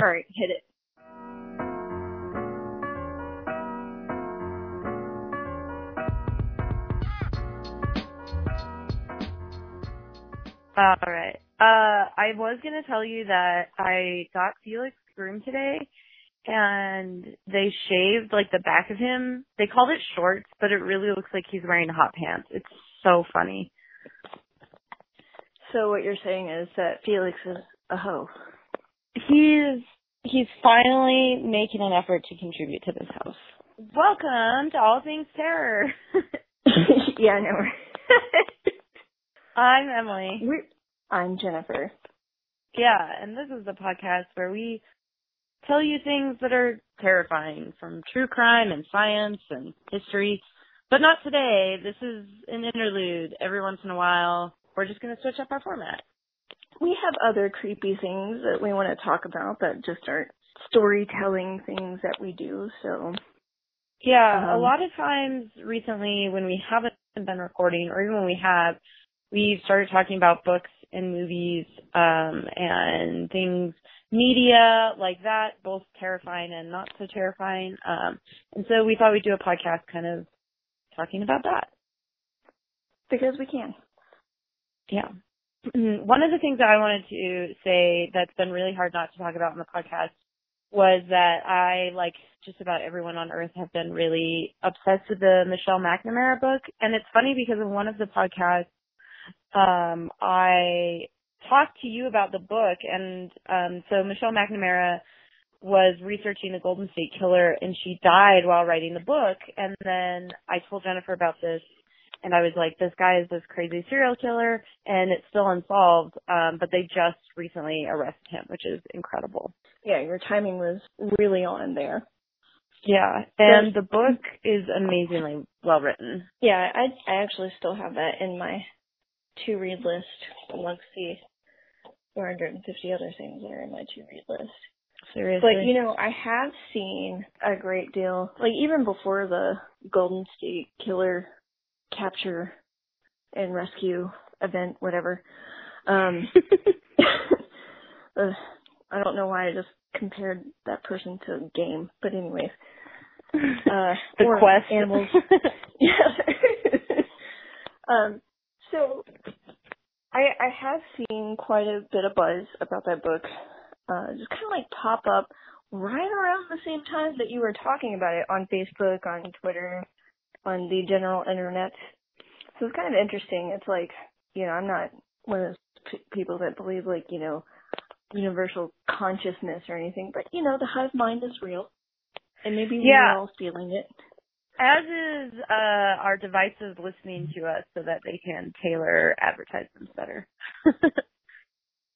All right, hit it. All right. Uh, I was gonna tell you that I got Felix groomed today, and they shaved like the back of him. They called it shorts, but it really looks like he's wearing hot pants. It's so funny. So what you're saying is that Felix is a hoe. He's he's finally making an effort to contribute to this house. Welcome to All Things Terror. yeah, I know. I'm Emily. We're, I'm Jennifer. Yeah, and this is the podcast where we tell you things that are terrifying from true crime and science and history. But not today. This is an interlude. Every once in a while, we're just going to switch up our format. We have other creepy things that we want to talk about that just aren't storytelling things that we do. So, yeah, Um, a lot of times recently when we haven't been recording or even when we have, we've started talking about books and movies um and things media like that both terrifying and not so terrifying um and so we thought we'd do a podcast kind of talking about that because we can. yeah one of the things that i wanted to say that's been really hard not to talk about in the podcast was that i like just about everyone on earth have been really obsessed with the michelle mcnamara book. And it's funny because in one of the podcasts um I talked to you about the book and um so Michelle McNamara was researching the Golden State Killer and she died while writing the book. And then I told Jennifer about this and I was like this guy is this crazy serial killer and it's still unsolved um but they just recently arrested him which is incredible. Yeah, your timing was really on there. Yeah, and the book is amazingly well written. Yeah, I I actually still have that in my to read list amongst the 450 other things that are in my to read list. Seriously. But you know, I have seen a great deal, like even before the Golden State Killer capture and rescue event, whatever. Um, uh, I don't know why I just compared that person to a game, but anyways. Uh, the or quest animals. yeah. um, so I I have seen quite a bit of buzz about that book. Uh, just kind of like pop up right around the same time that you were talking about it on Facebook, on Twitter, on the general internet. So it's kind of interesting. It's like, you know, I'm not one of those p- people that believe like, you know, universal consciousness or anything, but you know, the hive mind is real. And maybe Yeah. we're all feeling it. As is uh, our devices listening to us so that they can tailor advertisements better.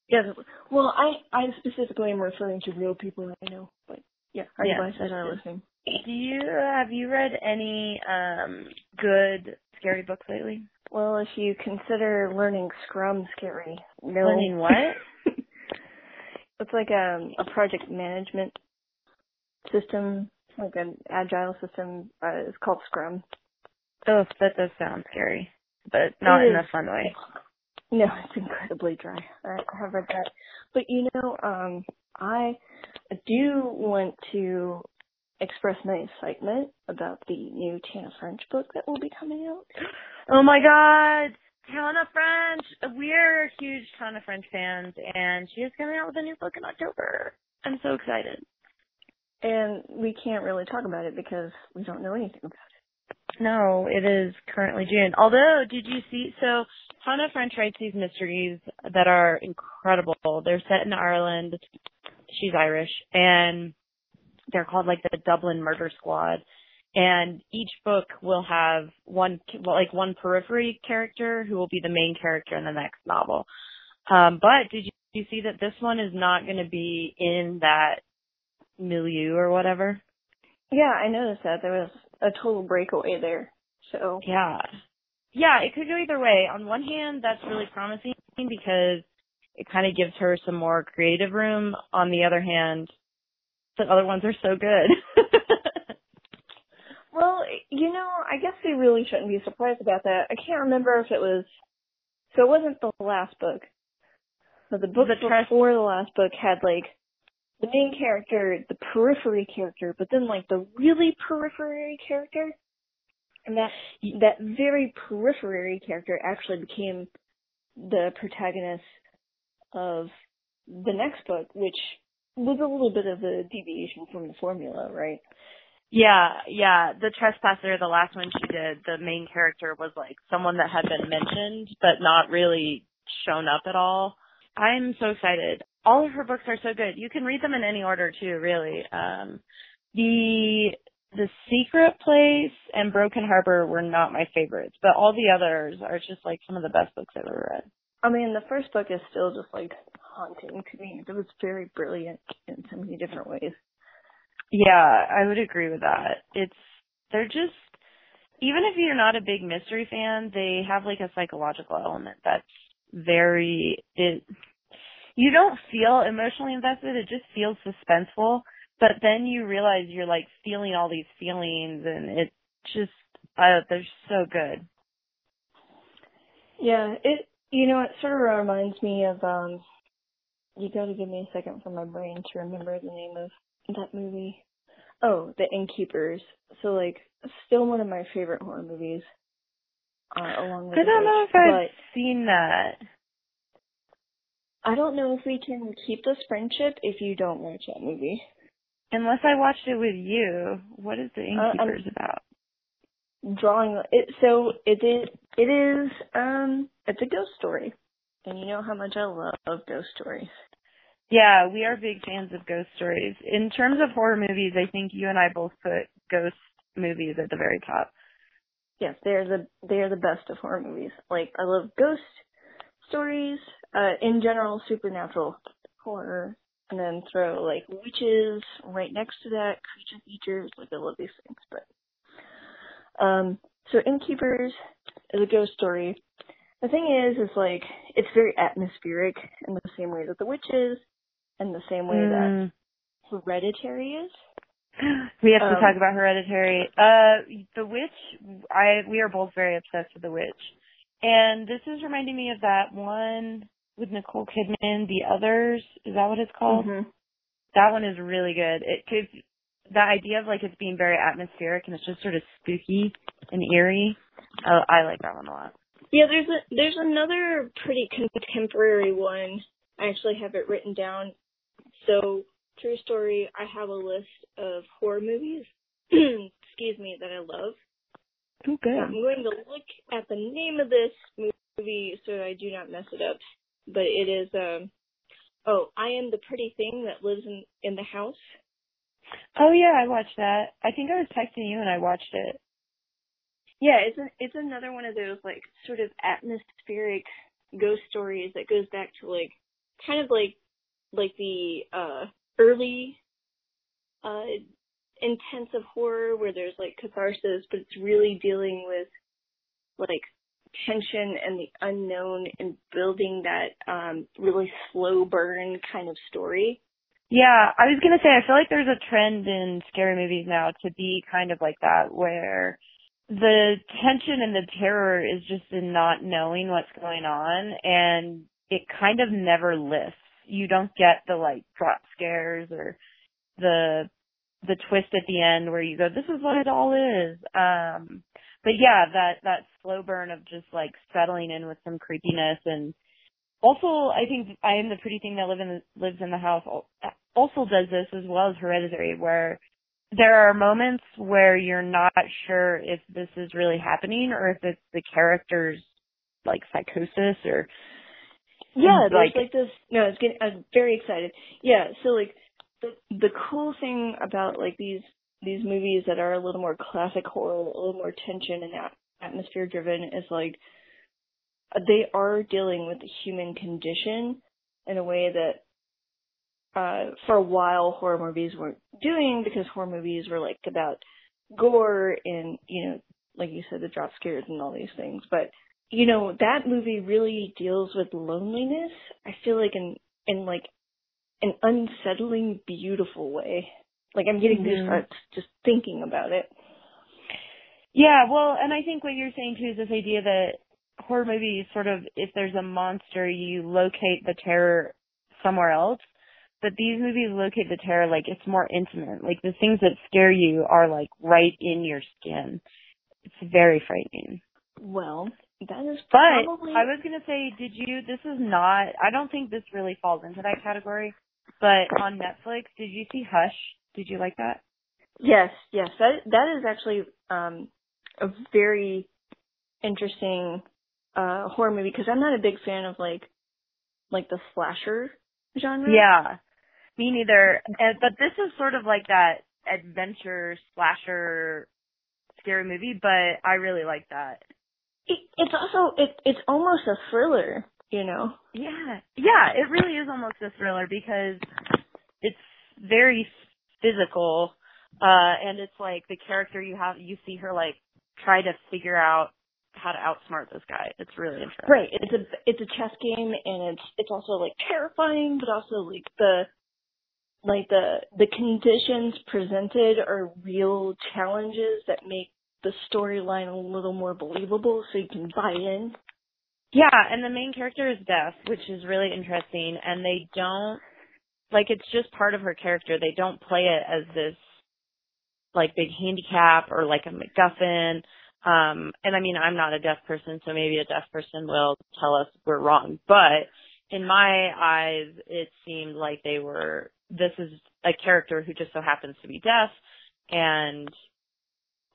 Yeah. Well, I I specifically am referring to real people I know, but yeah, our Yeah, devices that's are listening. Do you have you read any um good scary books lately? Well, if you consider learning Scrum scary, no. Learning what? it's like um, a project management system, like an agile system. Uh, it's called Scrum. Oh, that does sound scary, but not It in a fun way. No, it's incredibly dry. I I have read that, but you know, um, I do want to express my excitement about the new Tana French book that will be coming out. Oh my God, Tana French! We're huge Tana French fans, and she is coming out with a new book in October. I'm so excited. And we can't really talk about it because we don't know anything about it. No, it is currently June. Although, did you see? So, Tana French writes these mysteries that are incredible. They're set in Ireland. She's Irish, and they're called like the Dublin Murder Squad. And each book will have one, like one periphery character who will be the main character in the next novel. Um, but did you, you see that this one is not going to be in that milieu or whatever? Yeah, I noticed that there was a total breakaway there. So Yeah. Yeah, it could go either way. On one hand, that's really promising because it kind of gives her some more creative room. On the other hand, the other ones are so good. Well, you know, I guess we really shouldn't be surprised about that. I can't remember if it was. So it wasn't the last book, but the book The before the last book had like the main character, the periphery character, but then like the really periphery character, and that that very periphery character actually became the protagonist of the next book, which was a little bit of a deviation from the formula, right? Yeah, yeah. The trespasser, the last one she did, the main character was like someone that had been mentioned but not really shown up at all. I'm so excited. All of her books are so good. You can read them in any order too, really. Um the the Secret Place and Broken Harbor were not my favorites, but all the others are just like some of the best books I've ever read. I mean, the first book is still just like haunting to me. It was very brilliant in so many different ways. Yeah, I would agree with that. It's they're just even if you're not a big mystery fan, they have like a psychological element that's very it you don't feel emotionally invested, it just feels suspenseful, but then you realize you're like feeling all these feelings and it's just uh they're so good. Yeah, it you know, it sort of reminds me of um you gotta give me a second for my brain to remember the name of that movie. Oh, The Innkeepers. So like, still one of my favorite horror movies. Uh, along with I don't know if I've seen that. I don't know if we can keep this friendship if you don't watch that movie. Unless I watched it with you. What is The Innkeepers uh, about? Drawing it. So it is. It is. Um. It's a ghost story, and you know how much I love ghost stories. Yeah, we are big fans of ghost stories. In terms of horror movies, I think you and I both put ghost movies at the very top. Yes, they're the they're the best of horror movies. Like I love ghost stories, uh in general supernatural horror, and then throw like witches right next to that, creature features, like I love these things. But um so Innkeepers is a ghost story. The thing is is like it's very atmospheric in the same way that the witches in the same way mm. that Hereditary is. We have um, to talk about Hereditary. Uh, The Witch. I we are both very obsessed with The Witch, and this is reminding me of that one with Nicole Kidman. The Others. Is that what it's called? Mm-hmm. That one is really good. It could the idea of like it's being very atmospheric and it's just sort of spooky and eerie. Oh, I like that one a lot. Yeah, there's a there's another pretty contemporary one. I actually have it written down. So, true story, I have a list of horror movies, excuse me, that I love. Okay. I'm going to look at the name of this movie so I do not mess it up. But it is, um, oh, I am the pretty thing that lives in, in the house. Oh yeah, I watched that. I think I was texting you and I watched it. Yeah, it's a, it's another one of those like sort of atmospheric ghost stories that goes back to like kind of like like the uh early uh intensive horror where there's like catharsis but it's really dealing with like tension and the unknown and building that um really slow burn kind of story. Yeah, I was gonna say I feel like there's a trend in scary movies now to be kind of like that where the tension and the terror is just in not knowing what's going on and it kind of never lifts you don't get the like drop scares or the the twist at the end where you go, this is what it all is. Um, but yeah, that that slow burn of just like settling in with some creepiness and also I think I am the pretty thing that live in the, lives in the house also does this as well as Hereditary, where there are moments where you're not sure if this is really happening or if it's the character's like psychosis or yeah, there's like, like this. No, it's getting. I'm very excited. Yeah, so like the the cool thing about like these these movies that are a little more classic horror, a little more tension and atmosphere driven, is like they are dealing with the human condition in a way that uh for a while horror movies weren't doing because horror movies were like about gore and you know like you said the drop scares and all these things but you know, that movie really deals with loneliness. I feel like in in like an unsettling, beautiful way. Like I'm getting mm-hmm. goosebumps just thinking about it. Yeah, well, and I think what you're saying too is this idea that horror movies sort of if there's a monster, you locate the terror somewhere else. but these movies locate the terror like it's more intimate. Like the things that scare you are like right in your skin. It's very frightening. Well, that is But probably. I was gonna say, did you? This is not. I don't think this really falls into that category. But on Netflix, did you see Hush? Did you like that? Yes, yes. That that is actually um a very interesting uh horror movie because I'm not a big fan of like like the slasher genre. Yeah, me neither. And, but this is sort of like that adventure slasher scary movie. But I really like that. It, it's also it it's almost a thriller, you know. Yeah, yeah. It really is almost a thriller because it's very physical, uh, and it's like the character you have. You see her like try to figure out how to outsmart this guy. It's really interesting. Right. It's a it's a chess game and it's it's also like terrifying but also like the like the the conditions presented are real challenges that make the storyline a little more believable so you can buy in. Yeah, and the main character is deaf, which is really interesting, and they don't like it's just part of her character. They don't play it as this like big handicap or like a MacGuffin. Um, and I mean, I'm not a deaf person, so maybe a deaf person will tell us we're wrong. But in my eyes, it seemed like they were, this is a character who just so happens to be deaf, and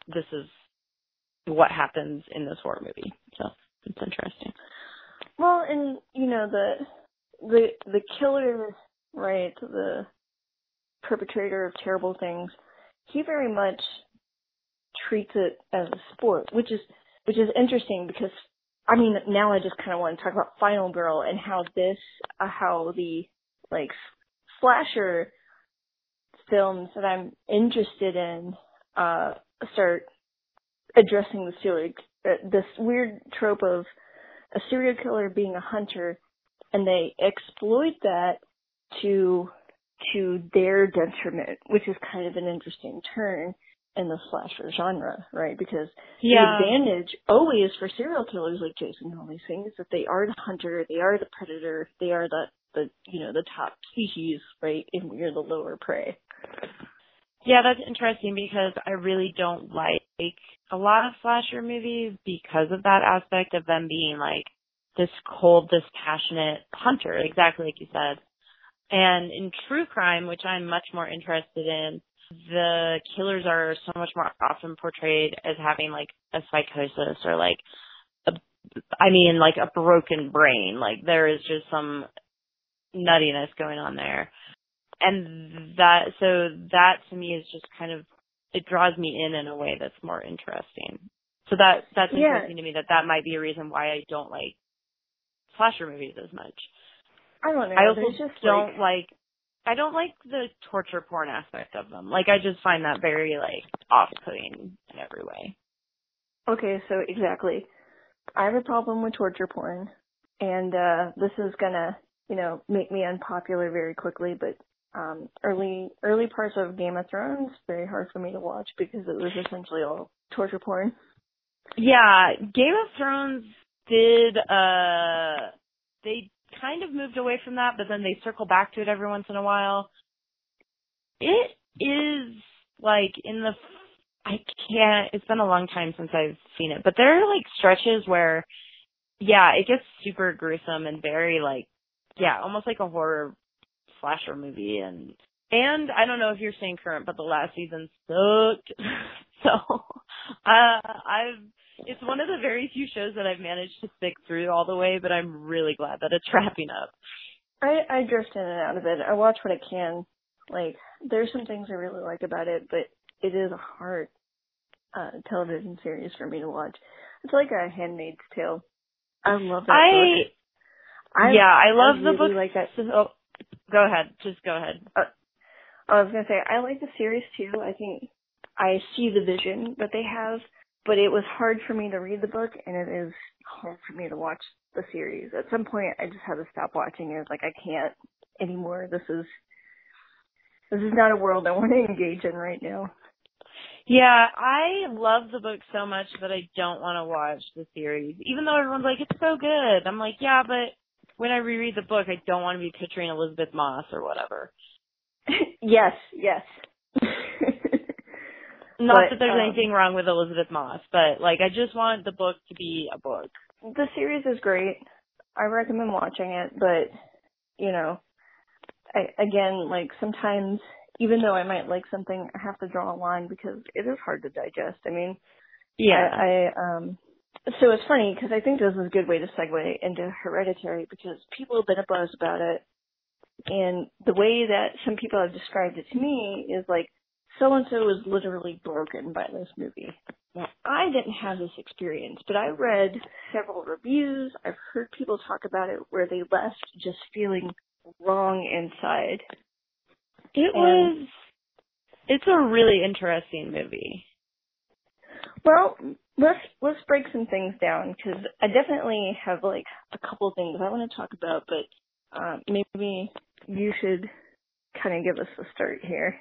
this is what happens in this horror movie. So it's interesting. Well, and you know the the the killer, right? The perpetrator of terrible things. He very much treats it as a sport, which is which is interesting because I mean now I just kind of want to talk about Final Girl and how this uh, how the like slasher films that I'm interested in uh start addressing the serial uh, this weird trope of a serial killer being a hunter and they exploit that to to their detriment, which is kind of an interesting turn in the slasher genre, right? Because Yeah. the advantage always for serial killers like Jason and all these things is that they are the hunter, they are the predator, they are the the you know the top species, right? And we're the lower prey. Yeah, that's interesting because I really don't like a lot of slasher movies because of that aspect of them being like this cold, this passionate hunter, exactly like you said. And in true crime, which I'm much more interested in, the killers are so much more often portrayed as having like a psychosis or like a, I mean like a broken brain. Like there is just some nuttiness going on there. And that, so that to me is just kind of, it draws me in in a way that's more interesting. So that, that's Yeah. interesting to me that that might be a reason why I don't like slasher movies as much. I don't know. I also just don't like, like I don't like the torture porn aspect of them. Like I just find that very like off putting in every way. Okay, so exactly. I have a problem with torture porn, and uh this is gonna, you know, make me unpopular very quickly. But um early early parts of Game of Thrones very hard for me to watch because it was essentially all torture porn. Yeah, Game of Thrones did uh they kind of moved away from that, but then they circle back to it every once in a while. It is like in the I can't it's been a long time since I've seen it, but there are like stretches where yeah, it gets super gruesome and very like yeah, almost like a horror slasher movie and and I don't know if you're staying current, but the last season sucked. so uh I've it's one of the very few shows that I've managed to stick through all the way, but I'm really glad that it's wrapping up. I I drift in and out of it. I watch what I can. Like there's some things I really like about it, but it is a hard uh television series for me to watch. It's like a Handmaid's Tale. I love that I book. I yeah, I love the really book. like that. So, go ahead, just go ahead. I was gonna say I like the series too. I think I see the vision that they have, but it was hard for me to read the book, and it is hard for me to watch the series. At some point, I just had to stop watching it. Like I can't anymore. This is this is not a world I want to engage in right now. Yeah, I love the book so much that I don't want to watch the series, even though everyone's like it's so good. I'm like, yeah, but when I reread the book, I don't want to be picturing Elisabeth Moss or whatever. yes, yes. Not But, that there's um, anything wrong with Elisabeth Moss, but like I just want the book to be a book. the series is great. I recommend watching it, but you know, I again like sometimes even though I might like something, I have to draw a line because it is hard to digest. I mean, Yeah. I, I um so it's funny because I think this is a good way to segue into Hereditary because people have been a buzz about it, and the way that some people have described it to me is like so and so is literally broken by this movie. Now, I didn't have this experience, but I read several reviews. I've heard people talk about it where they left just feeling wrong inside. It And- was. It's a really interesting movie. Well, let's let's break some things down because I definitely have like a couple things I want to talk about, but um, maybe you should kind of give us a start here.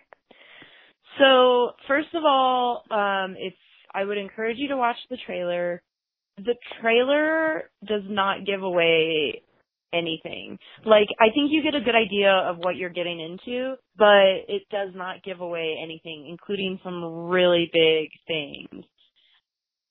So first of all, um, it's I would encourage you to watch the trailer. The trailer does not give away anything. Like I think you get a good idea of what you're getting into, but it does not give away anything, including some really big things.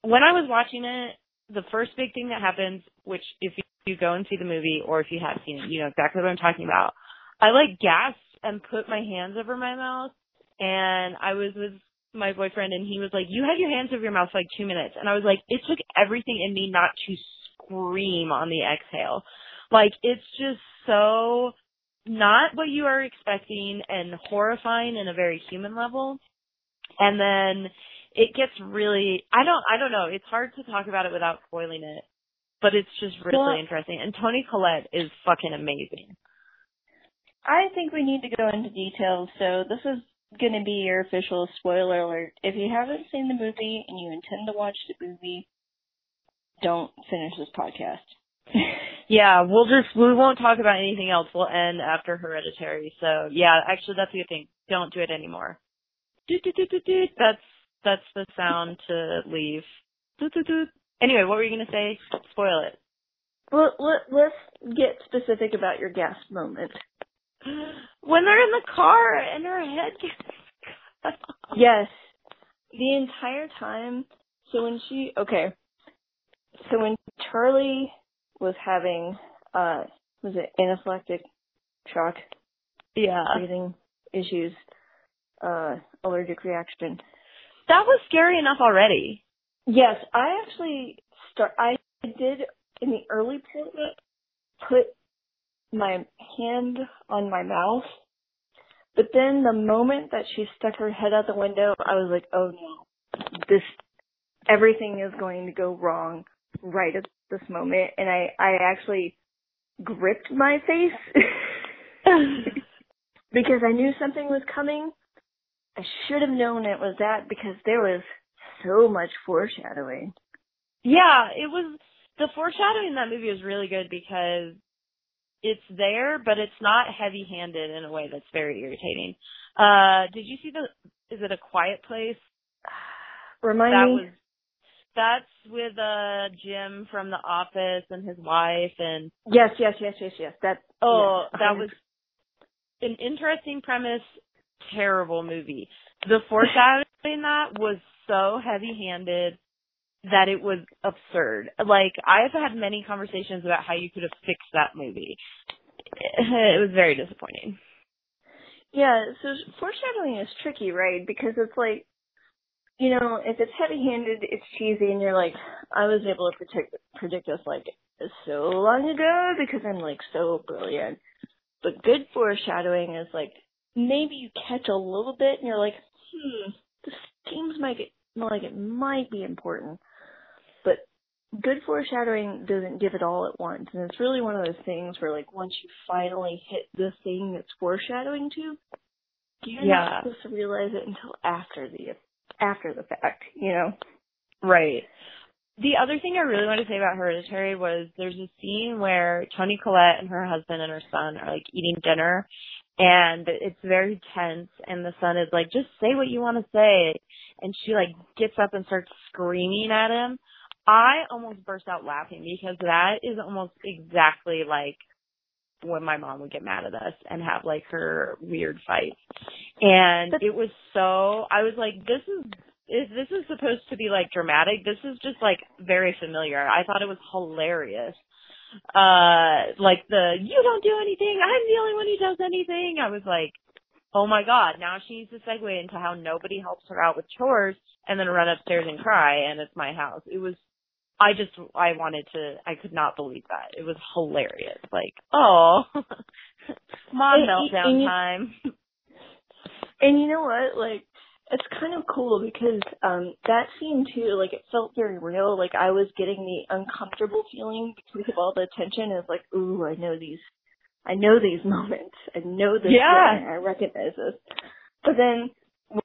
When I was watching it, the first big thing that happens, which if you go and see the movie or if you have seen it, you know exactly what I'm talking about. I like gasped and put my hands over my mouth and I was with my boyfriend and he was like, You had your hands over your mouth for like two minutes and I was like, It took everything in me not to scream on the exhale. Like it's just so not what you are expecting and horrifying in a very human level. And then it gets really I don't I don't know, it's hard to talk about it without spoiling it. But it's just really Well- interesting. And Toni Collette is fucking amazing. I think we need to go into details, so this is going to be your official spoiler alert. If you haven't seen the movie and you intend to watch the movie, don't finish this podcast. Yeah, we'll just we won't talk about anything else. We'll end after Hereditary. So yeah, actually that's a good thing. Don't do it anymore. That's that's the sound to leave. Anyway, what were you gonna say? Spoil it. Well, let, let's get specific about your gasp moment. When they're in the car and her head gets. Yes. The entire time. So when she okay. So when Charlie was having uh was it anaphylactic shock, Yeah. breathing issues, uh allergic reaction. That was scary enough already. Yes, I actually start I did in the early part put my hand on my mouth. But then the moment that she stuck her head out the window, I was like, oh no, this, everything is going to go wrong right at this moment. And I, I actually gripped my face because I knew something was coming. I should have known it was that because there was so much foreshadowing. Yeah, it was the foreshadowing in that movie was really good because it's there, but it's not heavy handed in a way that's very irritating. Uh did you see the is it a quiet place? Remind that me. was that's with uh Jim from the office and his wife and Yes, yes, yes, yes, yes. That. oh yes, that was an interesting premise, terrible movie. The foreshadowing in that was so heavy handed that it was absurd. Like I've had many conversations about how you could have fixed that movie. It was very disappointing. Yeah, so foreshadowing is tricky, right? Because it's like, you know, if it's heavy-handed, it's cheesy, and you're like, I was able to predict predict this like so long ago because I'm like so brilliant. But good foreshadowing is like maybe you catch a little bit, and you're like, hmm, this seems like it, like it might be important. Good foreshadowing doesn't give it all at once, and it's really one of those things where like once you finally hit the thing it's foreshadowing to, you're Yeah. not supposed to realize it until after the after the fact, you know. Right. The other thing I really want to say about Hereditary was there's a scene where Toni Collette and her husband and her son are like eating dinner and it's very tense and the son is like, just say what you want to say. And she like gets up and starts screaming at him. I almost burst out laughing because that is almost exactly like when my mom would get mad at us and have like her weird fights. And it was so I was like, this is this is supposed to be like dramatic, this is just like very familiar. I thought it was hilarious. Uh like the you don't do anything, I'm the only one who does anything. I was like, Oh my god, now she needs to segue into how nobody helps her out with chores and then run upstairs and cry and it's my house. It was I just I wanted to I could not believe that. It was hilarious. Like, oh mom meltdown time. And you know what? Like it's kind of cool because um that scene too, like it felt very real. Like I was getting the uncomfortable feeling because of all the tension. It's like, ooh, I know these I know these moments. I know this yeah. I recognize this. But then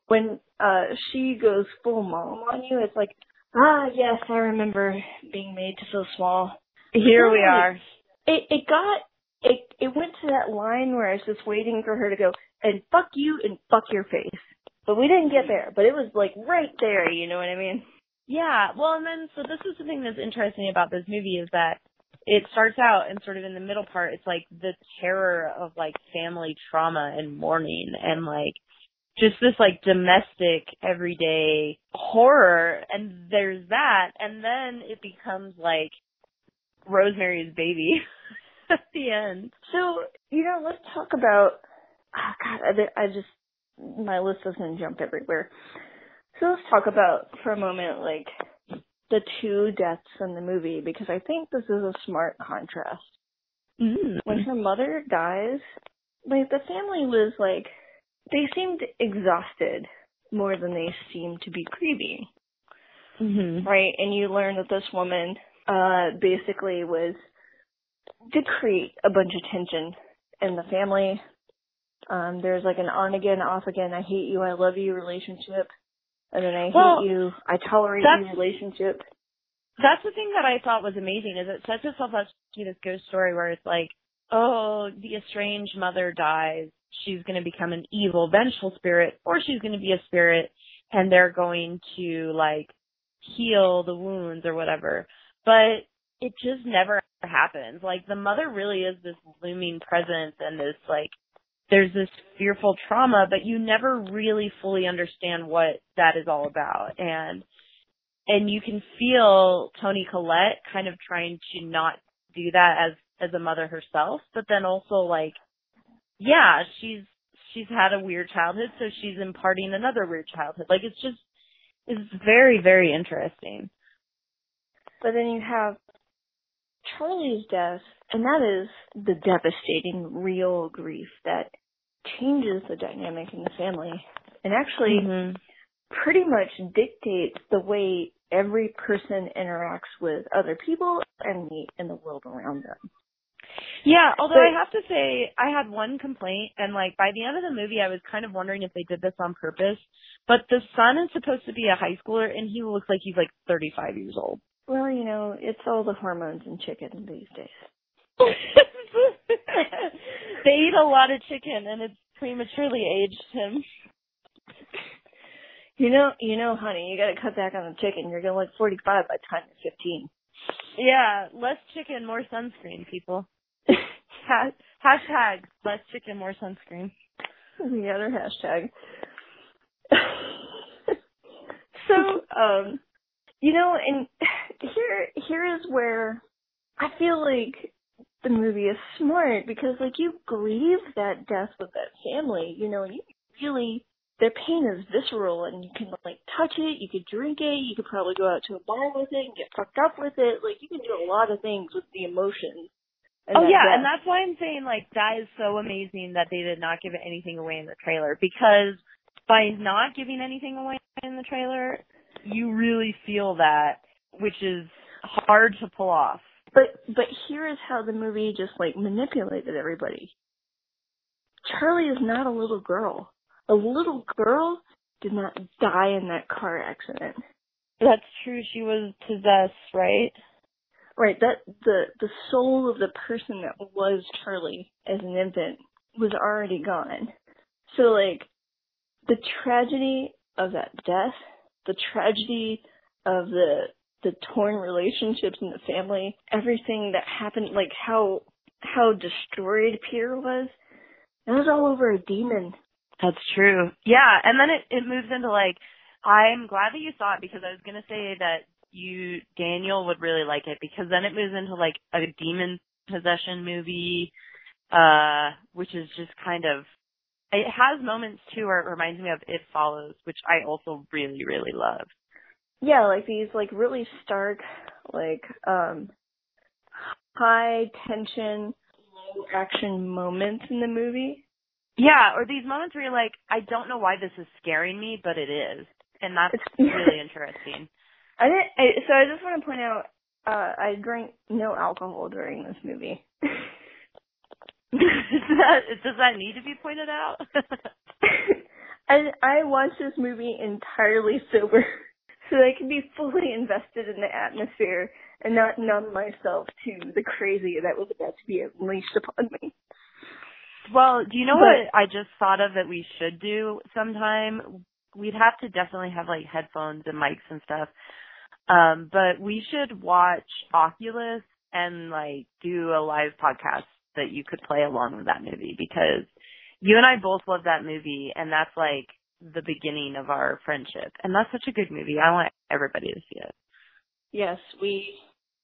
when uh she goes full mom on you, it's like, Ah, yes, I remember being made to feel small. Here we are. It it got it it went to that line where I was just waiting for her to go and fuck you and fuck your face. But we didn't get there. But it was like right there, you know what I mean? Yeah. Well, and then so this is the thing that's interesting about this movie is that it starts out and sort of in the middle part it's like the terror of like family trauma and mourning and like just this like domestic everyday horror and there's that and then it becomes like Rosemary's baby at the end. So, you know, let's talk about oh god, I, I just my list doesn't jump everywhere. So let's talk about for a moment like the two deaths in the movie because I think this is a smart contrast. Mm. When her mother dies, like the family was like they seemed exhausted more than they seemed to be grieving. Mm-hmm. Right? And you learn that this woman uh basically was did create a bunch of tension in the family. Um there's like an on again, off again, I hate you, I love you relationship. And then I well, hate you, I tolerate you relationship. That's the thing that I thought was amazing is it sets itself up to this ghost story where it's like, oh, the estranged mother dies she's going to become an evil, vengeful spirit, or she's going to be a spirit and they're going to like heal the wounds or whatever. But it just never happens. Like the mother really is this looming presence and this like there's this fearful trauma, but you never really fully understand what that is all about. And and you can feel Toni Collette kind of trying to not do that as as a mother herself, but then also like yeah, she's she's had a weird childhood, so she's imparting another weird childhood. Like it's just it's very very interesting. But then you have Charlie's death, and that is the devastating real grief that changes the dynamic in the family and actually mm-hmm. pretty much dictates the way every person interacts with other people and the in the world around them. Yeah, although but, I have to say I had one complaint and like by the end of the movie I was kind of wondering if they did this on purpose. But the son is supposed to be a high schooler and he looks like he's like 35 years old. Well, you know, it's all the hormones in chicken these days. they eat a lot of chicken and it's prematurely aged him. You know, you know, honey, you gotta cut back on the chicken. You're gonna look 45 by the time you're 15. Yeah, less chicken, more sunscreen, people. hashtag less chicken, more sunscreen. The other hashtag. so, um, you know, and here, here is where I feel like the movie is smart because, like, you grieve that death with that family, you know, and you really their pain is visceral and you can like touch it, you could drink it, you could probably go out to a bar with it and get fucked up with it. Like you can do a lot of things with the emotions oh yeah, death. and that's why I'm saying like that is so amazing that they did not give anything away in the trailer because by not giving anything away in the trailer, you really feel that, which is hard to pull off. But but here is how the movie just like manipulated everybody. Charlie is not a little girl. A little girl did not die in that car accident. That's true. She was possessed, right? Right, that the the soul of the person that was Charlie as an infant was already gone. So like the tragedy of that death, the tragedy of the the torn relationships in the family, everything that happened, like how how destroyed Peter was. It was all over a demon. That's true. Yeah, and then it it moves into like I'm glad that you saw it because I was gonna say that you Daniel would really like it because then it moves into like a demon possession movie, uh, which is just kind of it has moments too where it reminds me of It Follows, which I also really, really love. Yeah, like these like really stark, like um high tension, low action moments in the movie. Yeah, or these moments where you're like, I don't know why this is scaring me, but it is, and that's really interesting. I didn't. I, so I just want to point out, uh, I drank no alcohol during this movie. does that does that need to be pointed out? I I watched this movie entirely sober, so I can be fully invested in the atmosphere and not numb myself to the crazy that was about to be unleashed upon me. Well, do you know but, what I just thought of that we should do sometime? We'd have to definitely have like headphones and mics and stuff. Um, but we should watch Oculus and like do a live podcast that you could play along with that movie because you and I both love that movie and that's like the beginning of our friendship. And that's such a good movie. I want everybody to see it. Yes, we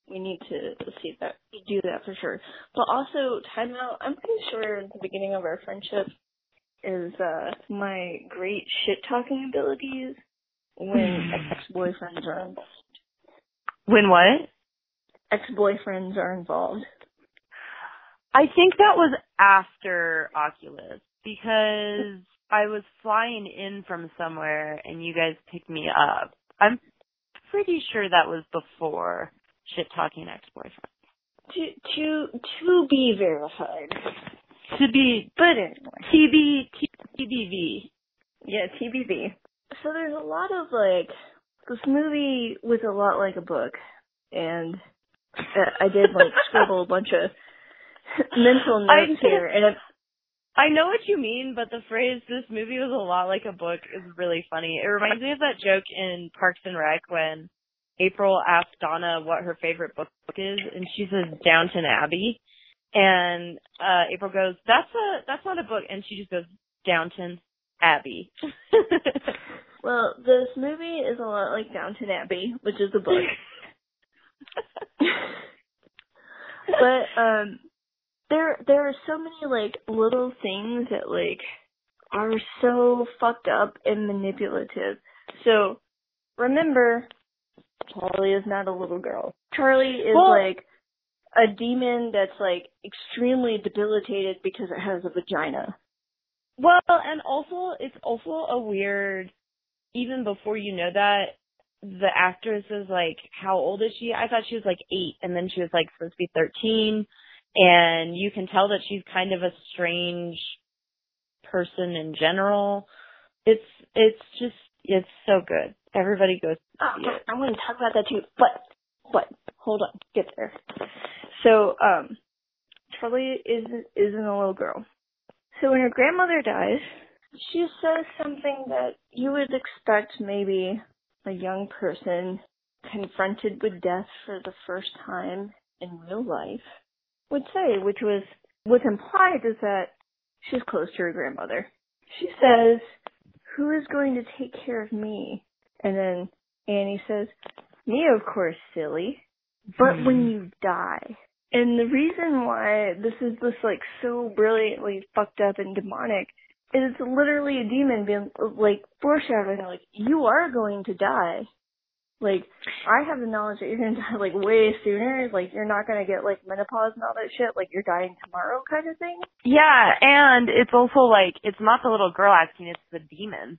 we need to see that do that for sure. But also time out, I'm pretty sure the beginning of our friendship is uh my great shit talking abilities when ex boyfriends are involved. When what? Ex boyfriends are involved. I think that was after Oculus because I was flying in from somewhere and you guys picked me up. I'm pretty sure that was before shit talking ex boyfriend. To to to be verified. To be but anyway. TB TBV. Yeah, TBV. So there's a lot of like this movie was a lot like a book and uh, I did like scribble a bunch of mental notes I, here, and I know what you mean, but the phrase "this movie was a lot like a book" is really funny. It reminds me of that joke in Parks and Rec when April asks Donna what her favorite book is, and she says Downton Abbey, and uh April goes, "That's a that's not a book," and she just goes, "Downton Abbey." well, this movie is a lot like Downton Abbey, which is a book. but um there there are so many like little things that like are so fucked up and manipulative. So remember, Charlie is not a little girl. Charlie is well, like a demon that's like extremely debilitated because it has a vagina. Well, and also it's also a weird even before you know that the actress is like how old is she? I thought she was like 8 and then she was like supposed to be 13 and you can tell that she's kind of a strange person in general. It's it's just it's so good. Everybody goes. Oh, I want to talk about that too, but but hold on, get there. So um, Charlie is isn't a little girl. So when her grandmother dies, she says something that you would expect maybe a young person confronted with death for the first time in real life would say, which was what's implied is that she's close to her grandmother. She says, Who is going to take care of me? And then Annie says, Me, of course, silly. But when hmm. you die. And the reason why this is this like so brilliantly fucked up and demonic is it's literally a demon being like foreshadowing like you are going to die. Like, I have the knowledge that you're gonna die like way sooner. Like, you're not gonna get like menopause and all that shit. Like, you're dying tomorrow, kind of thing. Yeah, and it's also like it's not the little girl acting; it's the demon.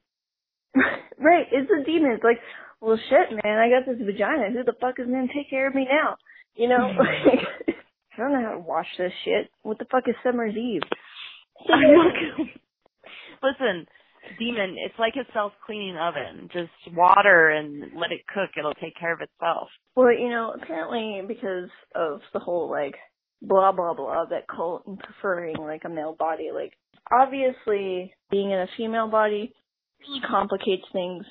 right, it's the demon. It's like, well, shit, man, I got this vagina. Who the fuck is gonna take care of me now? You know, like, I don't know how to wash this shit. What the fuck is Summer's Eve? Listen, demon, it's like a self-cleaning oven. Just water and let it cook. It'll take care of itself. Well, you know, apparently because of the whole like blah blah blah that cult and preferring like a male body, like obviously being in a female body really complicates things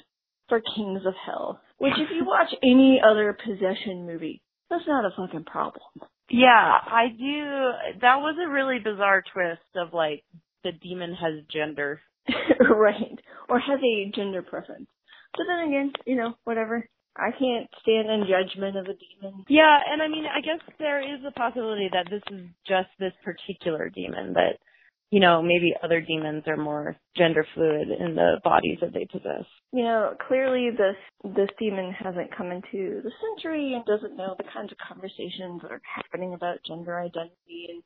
for Kings of Hell. Which if you watch any other possession movie, that's not a fucking problem. Yeah, I do. That was a really bizarre twist of like the demon has gender. right. Or have a gender preference. But then again, you know, whatever. I can't stand in judgment of a demon. Yeah, and I mean, I guess there is a possibility that this is just this particular demon, that, you know, maybe other demons are more gender fluid in the bodies that they possess. You know, clearly this this demon hasn't come into the century and doesn't know the kinds of conversations that are happening about gender identity and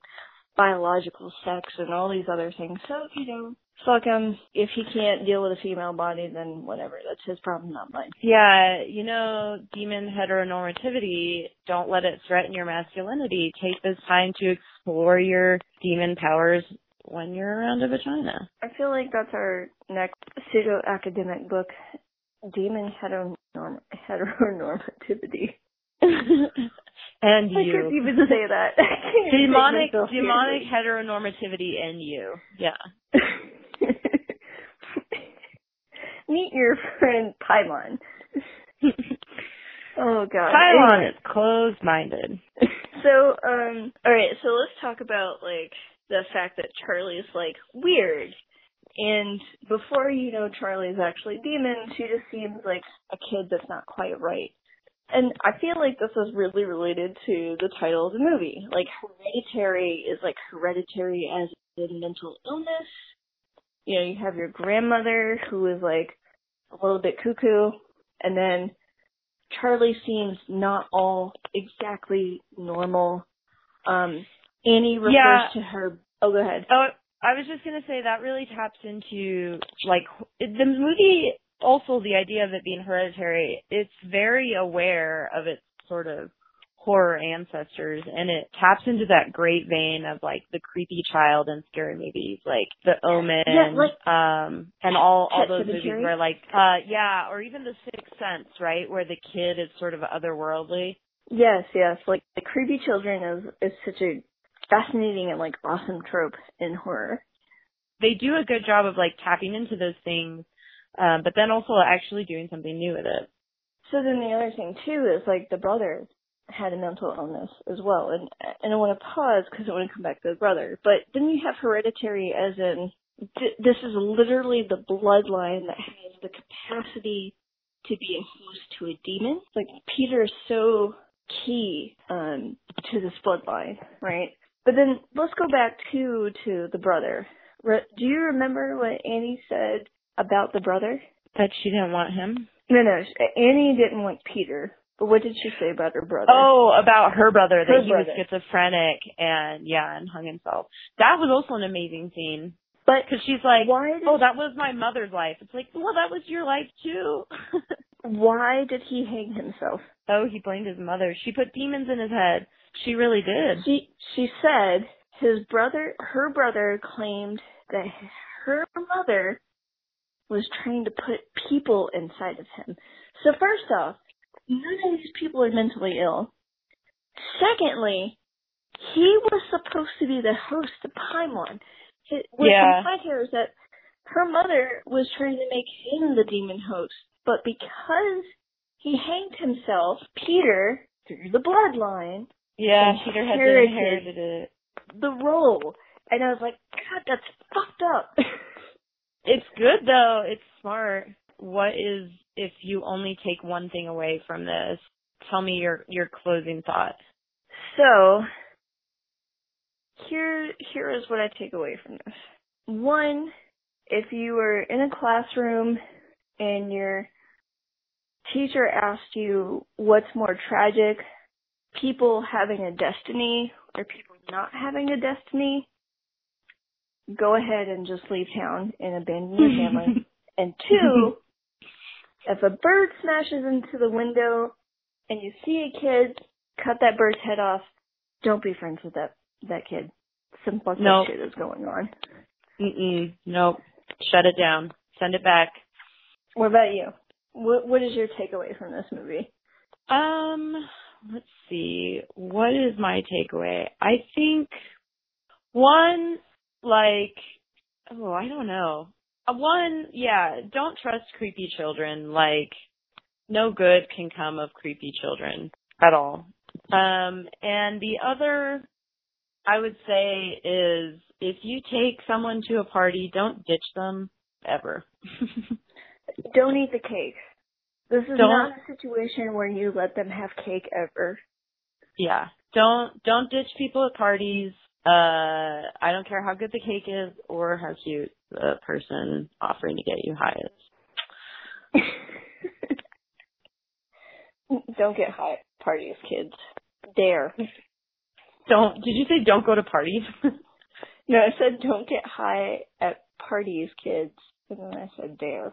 biological sex and all these other things. So, you know, fuck him. If he can't deal with a female body, then whatever. That's his problem, not mine. Yeah, you know, demon heteronormativity, don't let it threaten your masculinity. Take this time to explore your demon powers when you're around a vagina. I feel like that's our next pseudo academic book, Demon Heteronorm- Heteronormativity. and I you. couldn't even say that. demonic demonic heteronormativity and you. Yeah. Meet your friend Paimon. oh god. Paimon is closed minded. So, um alright, so let's talk about like the fact that Charlie's like weird. And before you know Charlie's actually demon, she just seems like a kid that's not quite right. And I feel like this is really related to the title of the movie. Like hereditary is like hereditary as in mental illness. You know, you have your grandmother who is like a little bit cuckoo, and then Charlie seems not all exactly normal. Um, Annie refers Yeah. to her. Oh, go ahead. Oh, I was just gonna say that really taps into like the movie. Also, the idea of it being hereditary, it's very aware of its sort of horror ancestors, and it taps into that great vein of like the creepy child and scary movies, like The Omen, Yeah, like- um, and all all those movies Sematary? where like, uh, yeah, or even The Sixth Sense, right, where the kid is sort of otherworldly. Yes, yes. Like the creepy children is is such a fascinating and like awesome trope in horror. they do a good job of like tapping into those things, um, but then also actually doing something new with it. So then the other thing too is like the brother had a mental illness as well, and and I want to pause because I want to come back to the brother. But then you have hereditary, as in th- this is literally the bloodline that has the capacity to be a host to a demon. Like Peter is so key um to this bloodline, right? But then let's go back to to the brother. Re- Do you remember what Annie said about the brother? That she didn't want him. No, no. Annie didn't want Peter. But what did she say about her brother? Oh, about her brother that Her he brother. was schizophrenic and yeah, and hung himself. That was also an amazing scene but because she's like, why did "Oh, that was my mother's life." It's like, well, that was your life too. why did he hang himself? oh, he blamed his mother. She put demons in his head. She really did. She she said his brother, her brother, claimed that her mother was trying to put people inside of him. So first off, none of these people are mentally ill. Secondly, he was supposed to be the host of Paimon. What's Yeah. implied here is that her mother was trying to make him the demon host, but because he hanged himself, Peter, through the bloodline, Yeah, Peter had Inherited. inherited it. the role. And I was like, God, that's fucked up. It's good though. It's smart. What is if you only take one thing away from this? Tell me your your closing thought. so, here, here is what I take away from this. One, if you were in a classroom and your teacher asked you what's more tragic, people having a destiny or people not having a destiny, go ahead and just leave town and abandon your family. And two, if a bird smashes into the window and you see a kid, cut that bird's head off. Don't be friends with that that kid. Some fucked Nope. shit is going on. Mm-mm. Nope. Shut it down. Send it back. What about you? What What is your takeaway from this movie? Um, let's see. What is my takeaway? I think one, like, oh, I don't know. Uh, One, yeah, don't trust creepy children. Like, no good can come of creepy children at all. Um, and the other, I would say, is if you take someone to a party, don't ditch them ever. Don't eat the cake. This is Don't- not a situation where you let them have cake ever. yeah, don't don't ditch people at parties. Uh, I don't care how good the cake is or how cute the person offering to get you high is. Don't get high at parties, kids. Dare. Don't. Did you say don't go to parties? No, I said don't get high at parties, kids. And then I said dare.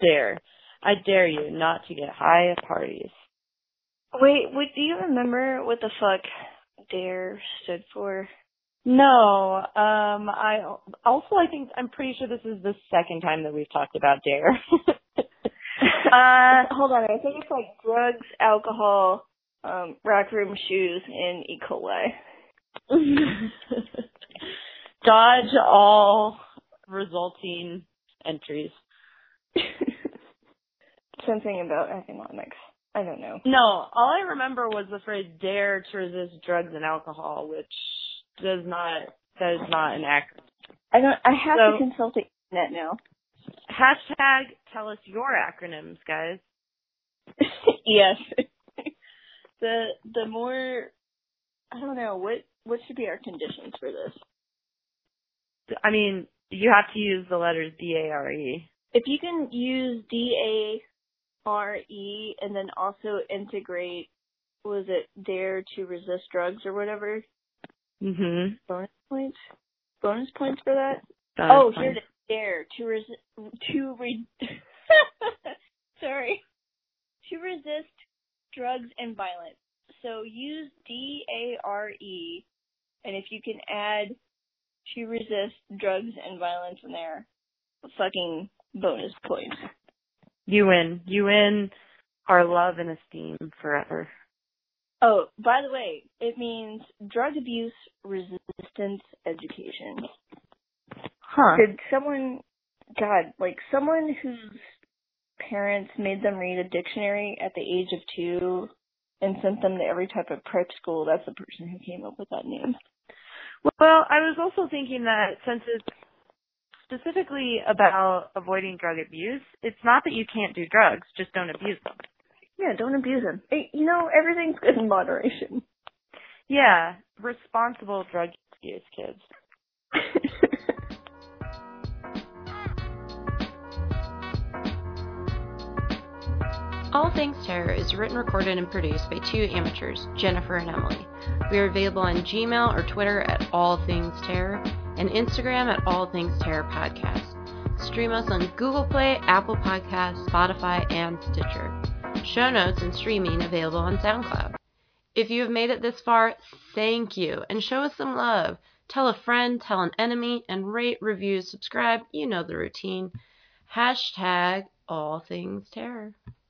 dare. I dare you not to get high at parties. Wait, wait, do you remember what the fuck dare stood for? No. Um. I also I think I'm pretty sure this is the second time that we've talked about dare. uh, hold on. I think it's like drugs, alcohol, um, rack room shoes, and E. coli. Dodge all resulting entries. Something about economics. I don't know. No, all I remember was the phrase "dare to resist drugs and alcohol," which does not that is not an acronym. I don't. I have So- to consult the internet now. Hashtag tell us your acronyms, guys. yes. the the more I don't know what what should be our conditions for this. I mean, you have to use the letters D A R E. If you can use D A R E and then also integrate was it dare to resist drugs or whatever Mhm. bonus points bonus points for that That's oh fine. here it is dare to resist to re sorry to resist drugs and violence so use D A R E and if you can add to resist drugs and violence in there fucking bonus points You win. You win our love and esteem forever. Oh, by the way, it means drug abuse resistance education. Huh. Did someone, God, like someone whose parents made them read a dictionary at the age of two and sent them to every type of prep school, that's the person who came up with that name. Well, I was also thinking that since it's specifically about avoiding drug abuse, it's not that you can't do drugs, just don't abuse them. Yeah, don't abuse them. You know, everything's good in moderation. Yeah, responsible drug use, kids. All Things Terror is written, recorded, and produced by two amateurs, Jennifer and Emily. We are available on Gmail or Twitter at All Things Terror and Instagram at All Things Terror Podcast. Stream us on Google Play, Apple Podcasts, Spotify, and Stitcher. Show notes and streaming available on SoundCloud. If you have made it this far, thank you and show us some love. Tell a friend, tell an enemy, and rate, review, subscribe. You know the routine. Hashtag All Things Terror.